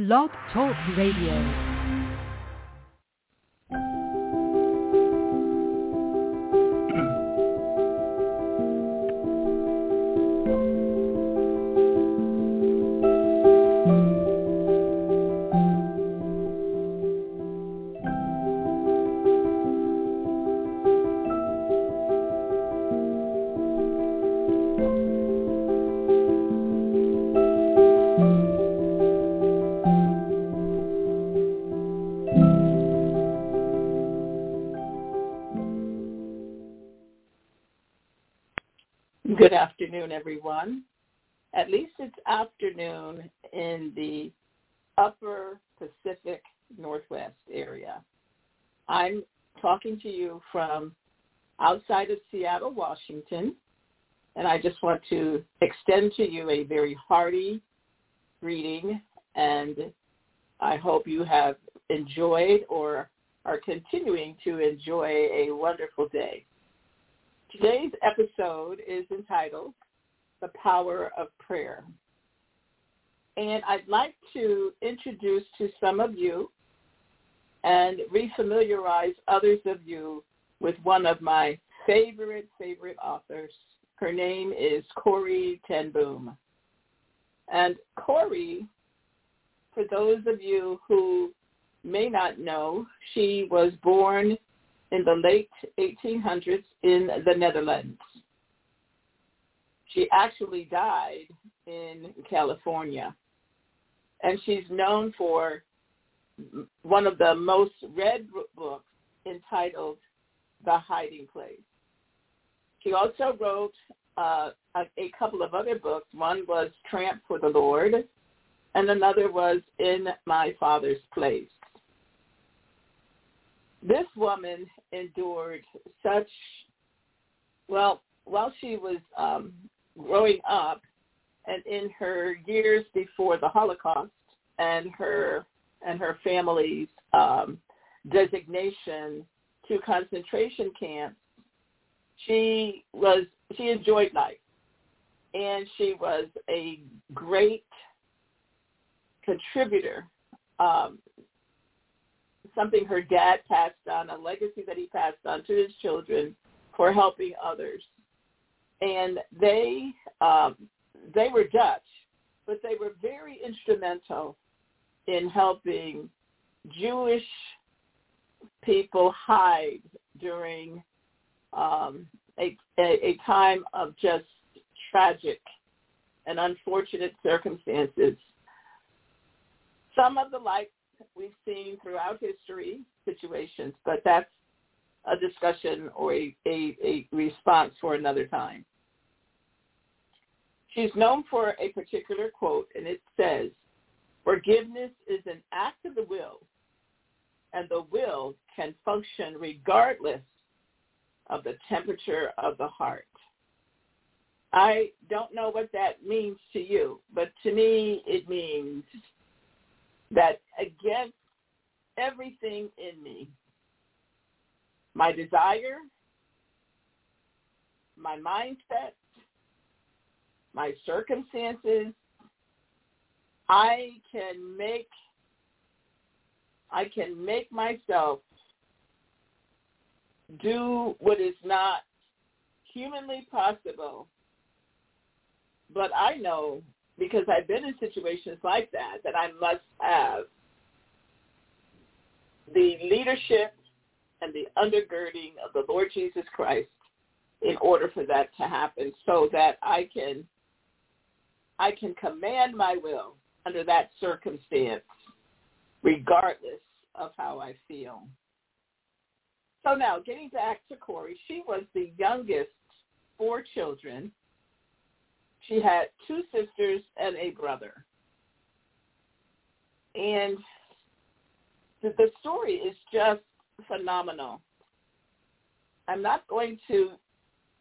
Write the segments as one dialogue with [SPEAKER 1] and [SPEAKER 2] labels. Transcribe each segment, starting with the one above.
[SPEAKER 1] Blog Talk Radio.
[SPEAKER 2] Good afternoon, everyone. At least it's afternoon in the upper Pacific Northwest area. I'm talking to you from outside of Seattle, Washington, and I just want to extend to you a very hearty greeting, and I hope you have enjoyed or are continuing to enjoy a wonderful day. Today's episode is entitled The Power of Prayer. And I'd like to introduce to some of you and refamiliarize others of you with one of my favorite, favorite authors. Her name is Corrie ten Boom. And Corrie, for those of you who may not know, she was born in the late 1800s in the Netherlands. She actually died in California. And she's known for one of the most read books entitled The Hiding Place. She also wrote uh, a, a couple of other books. One was Tramp for the Lord, and another was In My Father's Place this woman endured such well while she was um, growing up and in her years before the Holocaust and her and her family's um, designation to concentration camps, she was she enjoyed life, and she was a great contributor um, something her dad passed on, a legacy that he passed on to his children for helping others. And they um, they were Dutch, but they were very instrumental in helping Jewish people hide during um, a, a, a time of just tragic and unfortunate circumstances. Some of the like we've seen throughout history situations, but that's a discussion or a, a, a response for another time. She's known for a particular quote, and it says, forgiveness is an act of the will, and the will can function regardless of the temperature of the heart. I don't know what that means to you, but to me it means that against everything in me, my desire, my mindset, my circumstances, I can make I can make myself do what is not humanly possible. But I know because I've been in situations like that that I must have the leadership and the undergirding of the Lord Jesus Christ in order for that to happen so that I can I can command my will under that circumstance regardless of how I feel. So now getting back to Corrie, she was the youngest four children she had two sisters and a brother. And the, the story is just phenomenal. I'm not going to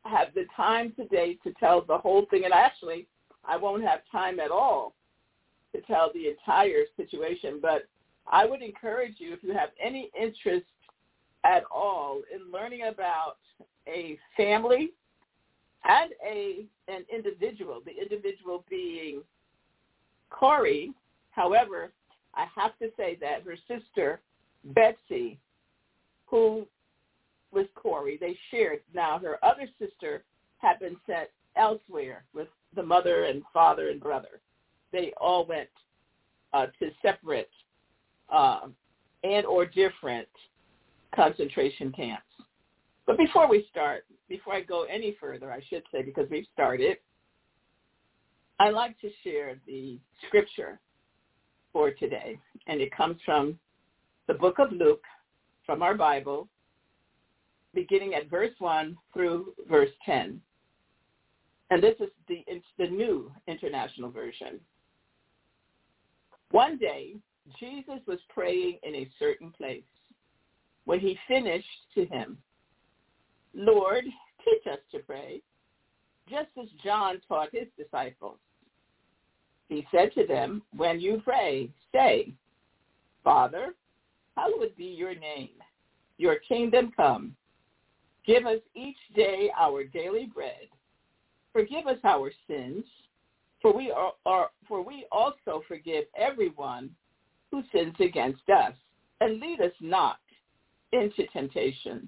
[SPEAKER 2] have the time today to tell the whole thing, and actually, I won't have time at all to tell the entire situation, but I would encourage you, if you have any interest at all in learning about a family and a an individual, the individual being Corrie. However, I have to say that her sister, Betsie, who was Corrie, they shared. Now her other sister had been sent elsewhere with the mother and father and brother. They all went uh, to separate uh, and or different concentration camps. But before we start, before I go any further, I should say, because we've started, I like to share the scripture for today, and it comes from the book of Luke, from our Bible, beginning at verse 1 through verse 10. And this is the, the new international version. One day, Jesus was praying in a certain place. When he finished to him, Lord, teach us to pray, just as John taught his disciples. He said to them, when you pray, say, Father, hallowed be your name. Your kingdom come. Give us each day our daily bread. Forgive us our sins, for we are, are for we also forgive everyone who sins against us, and lead us not into temptation.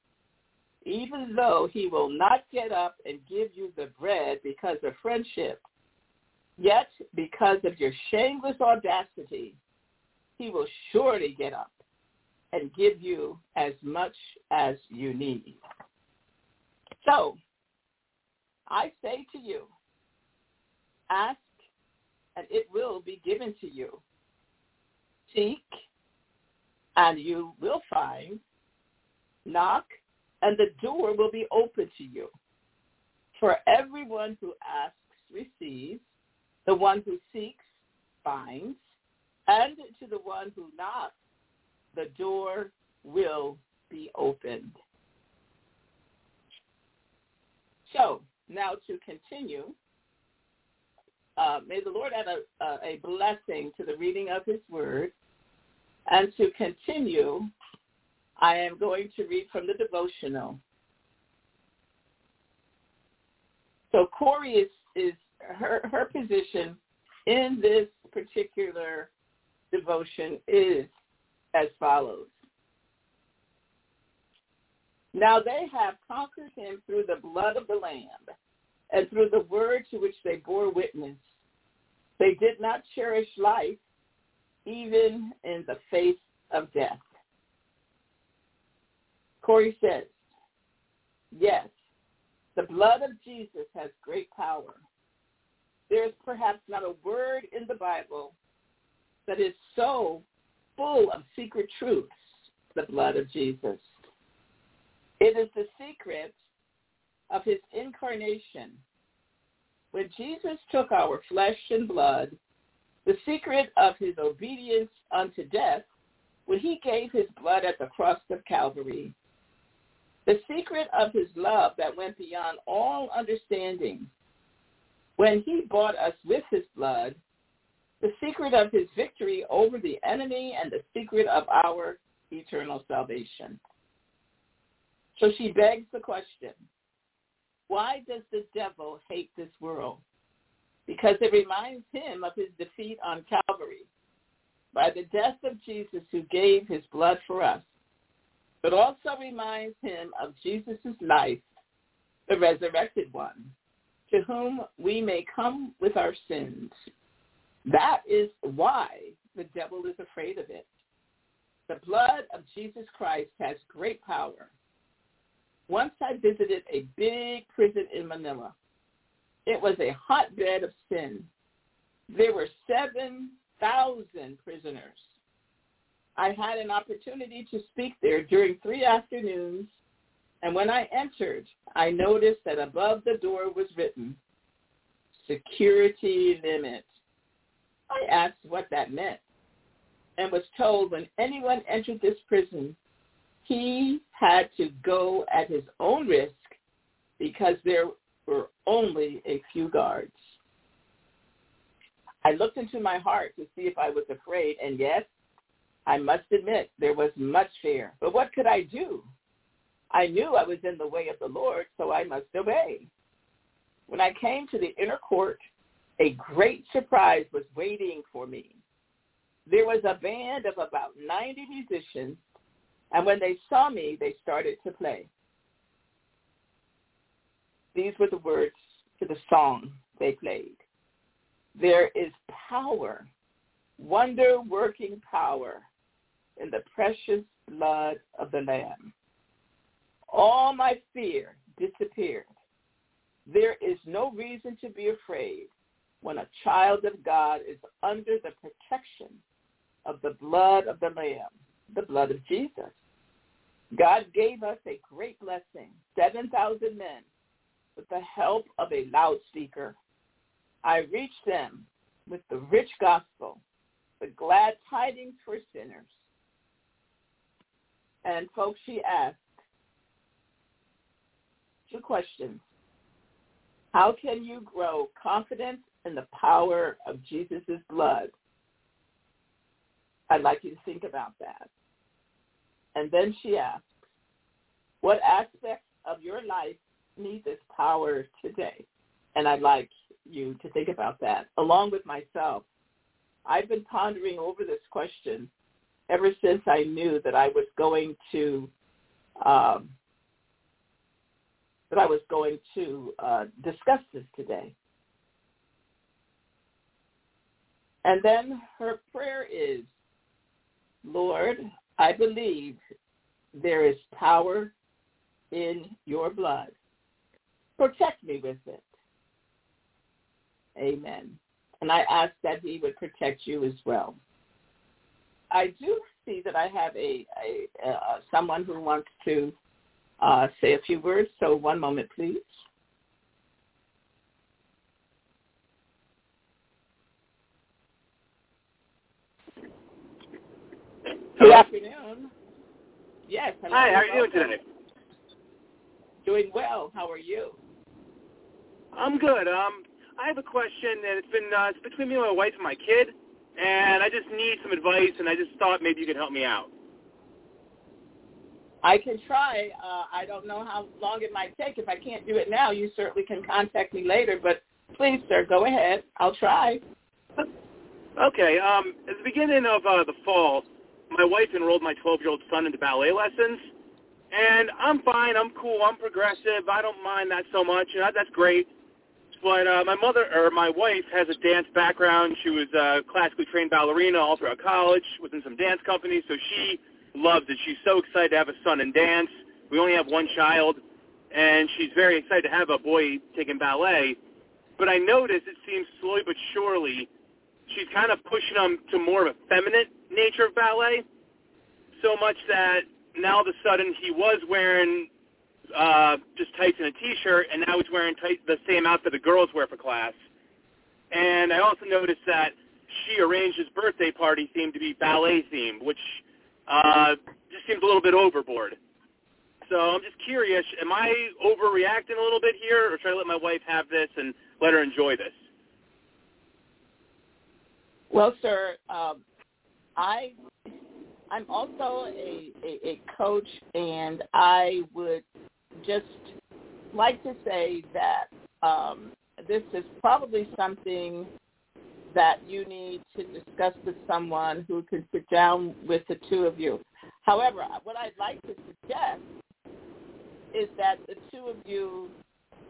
[SPEAKER 2] even though he will not get up and give you the bread because of friendship, yet because of your shameless audacity, he will surely get up and give you as much as you need. So, I say to you, ask and it will be given to you. Seek and you will find. Knock and the door will be open to you. For everyone who asks receives, the one who seeks finds, and to the one who knocks, the door will be opened. So now to continue, uh, may the Lord add a, a, a blessing to the reading of his word. And to continue, I am going to read from the devotional. So Corrie is, is her, her position in this particular devotion is as follows. Now they have conquered him through the blood of the Lamb and through the word to which they bore witness. They did not cherish life even in the face of death. Corrie says, yes, the blood of Jesus has great power. There is perhaps not a word in the Bible that is so full of secret truths, the blood of Jesus. It is the secret of his incarnation. When Jesus took our flesh and blood, the secret of his obedience unto death, when he gave his blood at the cross of Calvary, the secret of his love that went beyond all understanding, when he bought us with his blood, the secret of his victory over the enemy and the secret of our eternal salvation. So she begs the question, why does the devil hate this world? Because it reminds him of his defeat on Calvary by the death of Jesus who gave his blood for us, but also reminds him of Jesus' life, the resurrected one, to whom we may come with our sins that is why the devil is afraid of it. The blood of Jesus Christ has great power. Once I visited a big prison in Manila. It was a hotbed of sin. There were 7,000 prisoners. I had an opportunity to speak there during three afternoons, and when I entered, I noticed that above the door was written, security limit. I asked what that meant. and was told when anyone entered this prison, he had to go at his own risk because there were only a few guards. I looked into my heart to see if I was afraid, and yes, I must admit there was much fear. But what could I do? I knew I was in the way of the Lord, so I must obey. When I came to the inner court, a great surprise was waiting for me. There was a band of about 90 musicians, and when they saw me, they started to play. These were the words to the song they played. There is power, wonder-working power in the precious blood of the Lamb. All my fear disappeared. There is no reason to be afraid when a child of God is under the protection of the blood of the Lamb, the blood of Jesus. God gave us a great blessing, 7,000 men, with the help of a loudspeaker. I reached them with the rich gospel, the glad tidings for sinners. And folks, she asked two questions. How can you grow confidence in the power of Jesus' blood? I'd like you to think about that. And then she asked, what aspects of your life need this power today? And I'd like you to think about that along with myself. I've been pondering over this question ever since I knew that I was going to um, that I was going to uh, discuss this today. And then her prayer is, Lord, I believe there is power in your blood. Protect me with it. Amen. And I ask that he would protect you as well. I do see that I have a, a, a someone who wants to uh, say a few words. So one moment, please. Good afternoon. Yes.
[SPEAKER 3] Hello. Hi, how are you doing today?
[SPEAKER 2] Doing well. How are you?
[SPEAKER 3] I'm good. Um, I have a question, and it's been uh, it's between me and my wife and my kid, and I just need some advice, and I just thought maybe you could help me out.
[SPEAKER 2] I can try. Uh, I don't know how long it might take. If I can't do it now, you certainly can contact me later. But please, sir, go ahead. I'll try.
[SPEAKER 3] Okay. Um, at the beginning of uh, the fall, my wife enrolled my 12-year-old son into ballet lessons, and I'm fine. I'm cool. I'm progressive. I don't mind that so much. You know, that's great. But uh, my mother or my wife has a dance background. She was a classically trained ballerina all throughout college, was in some dance companies, so she loves it. She's so excited to have a son in dance. We only have one child, and she's very excited to have a boy taking ballet. But I notice it seems slowly but surely she's kind of pushing him to more of a feminine nature of ballet, so much that now all of a sudden he was wearing uh, just tights and a t-shirt, and now he's wearing tight, the same outfit the girls wear for class. And I also noticed that she arranged his birthday party theme to be ballet themed, which uh, just seems a little bit overboard. So I'm just curious, am I overreacting a little bit here, or should I let my wife have this and let her enjoy this?
[SPEAKER 2] Well, sir, um, I I'm also a, a, a coach, and I would just like to say that um, this is probably something that you need to discuss with someone who can sit down with the two of you. However, what I'd like to suggest is that the two of you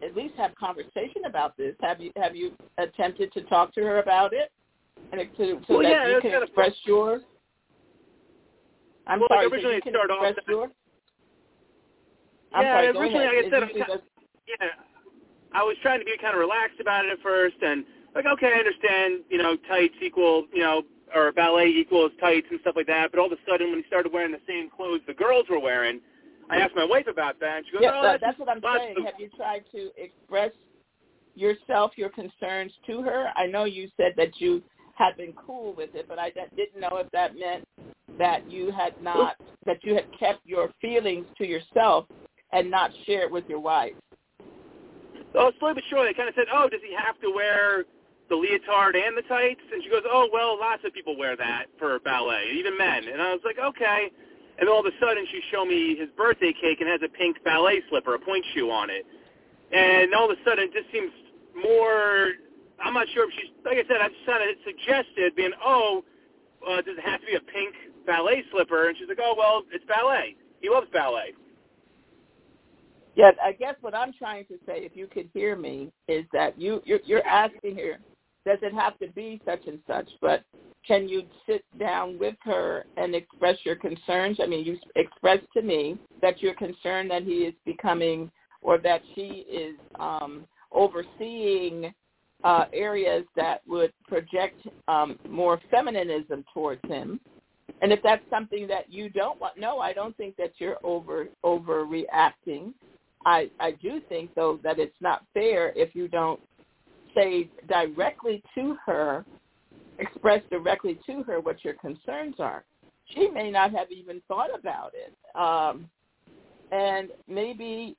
[SPEAKER 2] at least have conversation about this. Have you have you attempted to talk to her about it, and to, so
[SPEAKER 3] well,
[SPEAKER 2] that
[SPEAKER 3] yeah,
[SPEAKER 2] you can express your. I'm
[SPEAKER 3] well,
[SPEAKER 2] sorry.
[SPEAKER 3] Like originally,
[SPEAKER 2] so
[SPEAKER 3] it started off.
[SPEAKER 2] Your, I'm
[SPEAKER 3] yeah,
[SPEAKER 2] sorry,
[SPEAKER 3] originally, like I said, I'm
[SPEAKER 2] kind,
[SPEAKER 3] yeah, I was trying to be kind of relaxed about it at first, and like, okay, I understand, you know, tights equal, you know, or ballet equals tights and stuff like that. But all of a sudden, when he started wearing the same clothes the girls were wearing, I asked my wife about that, and she goes,
[SPEAKER 2] yeah,
[SPEAKER 3] "Oh,
[SPEAKER 2] that's,
[SPEAKER 3] that's,
[SPEAKER 2] what I'm saying. Have you tried to express yourself, your concerns to her? I know you said that you had been cool with it, but I didn't know if that meant that you had not that you had kept your feelings to yourself and not share it with your wife.
[SPEAKER 3] Oh, slowly but surely, they kind of said, "Oh, does he have to wear the leotard and the tights?" And she goes, "Oh, well, lots of people wear that for ballet, even men." And I was like, "Okay." And all of a sudden, she showed me his birthday cake and has a pink ballet slipper, a pointe shoe on it. And all of a sudden, it just seems more. I'm not sure if she's like I said. I just kind of suggested being, "Oh, uh, does it have to be a pink ballet slipper?" And she's like, "Oh, well, it's ballet. He loves ballet."
[SPEAKER 2] Yeah, I guess what I'm trying to say, if you could hear me, is that you you're, you're asking here, does it have to be such and such? But can you sit down with her and express your concerns? I mean, you expressed to me that you're concerned that he is becoming, or that she is um, overseeing uh, areas that would project um, more feminism towards him. And if that's something that you don't want, no, I don't think that you're over overreacting. I, I do think, though, that it's not fair if you don't say directly to her, express directly to her what your concerns are. She may not have even thought about it. Um, and maybe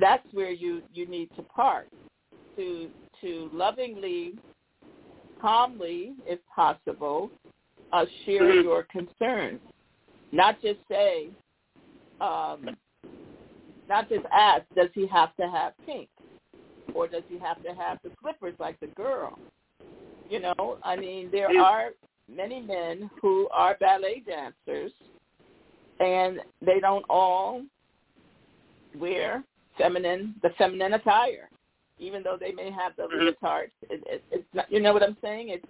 [SPEAKER 2] that's where you, you need to part, to, to lovingly, calmly, if possible, uh, share mm-hmm. your concerns. Not just say, um, not just ask, does he have to have pink? Or does he have to have the slippers like the girl? You know, I mean, there are many men who are ballet dancers, and they don't all wear feminine, the feminine attire, even though they may have the mm-hmm. leotards. It, it, it's not, you know what I'm saying? It's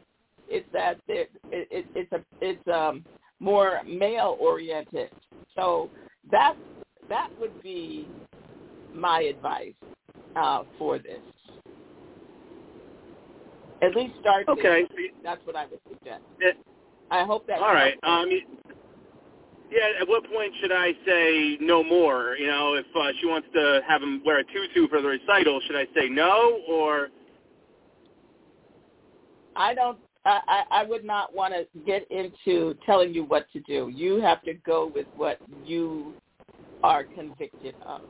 [SPEAKER 2] it's that it, it, it's a it's um more male oriented. So that's that would be my advice uh, for this. At least start.
[SPEAKER 3] Okay.
[SPEAKER 2] There. That's what I would suggest.
[SPEAKER 3] Yeah.
[SPEAKER 2] I hope that.
[SPEAKER 3] All right. Um, yeah. At what point should I say no more? You know, if uh, she wants to have him wear a tutu for the recital, should I say no or?
[SPEAKER 2] I don't. I, I would not want to get into telling you what to do. You have to go with what you are convicted of.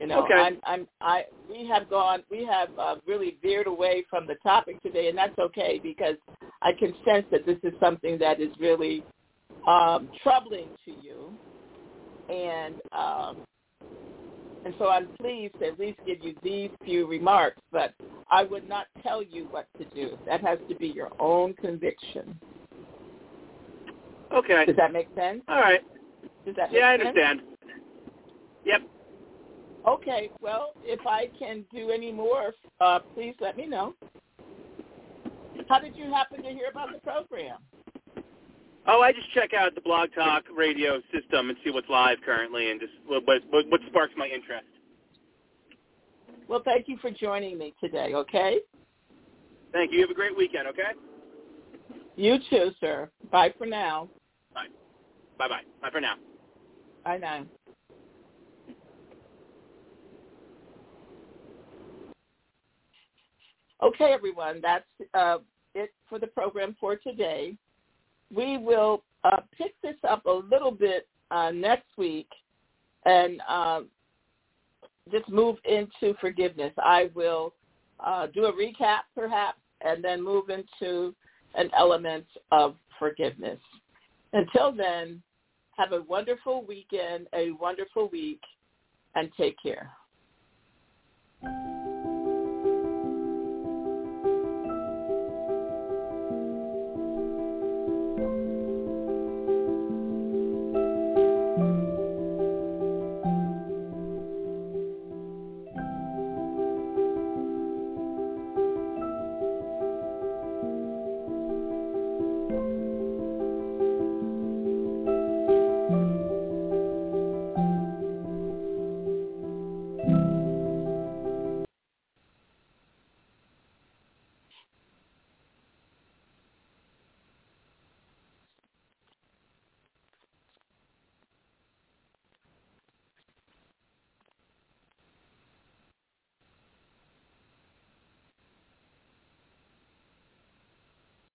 [SPEAKER 2] You know,
[SPEAKER 3] okay.
[SPEAKER 2] I'm, I'm, I, we have gone, we have uh, really veered away from the topic today, and that's okay because I can sense that this is something that is really um, troubling to you, and um, and so I'm pleased to at least give you these few remarks. But I would not tell you what to do. That has to be your own conviction.
[SPEAKER 3] Okay.
[SPEAKER 2] Does that make sense?
[SPEAKER 3] All right.
[SPEAKER 2] Does that
[SPEAKER 3] yeah,
[SPEAKER 2] I
[SPEAKER 3] understand. Yep.
[SPEAKER 2] Okay. Well, if I can do any more, uh, please let me know. How did you happen to hear about the program?
[SPEAKER 3] Oh, I just check out the Blog Talk radio system and see what's live currently, and just what what, what sparks my interest.
[SPEAKER 2] Well, thank you for joining me today. Okay.
[SPEAKER 3] Thank you. You have a great weekend. Okay.
[SPEAKER 2] You too, sir. Bye for now.
[SPEAKER 3] Bye. Bye. Bye. Bye for now.
[SPEAKER 2] I know. Okay, everyone, that's uh, it for the program for today. We will uh, pick this up a little bit uh, next week and uh, just move into forgiveness. I will uh, do a recap, perhaps, and then move into an element of forgiveness. Until then, have a wonderful weekend, a wonderful week, and take care.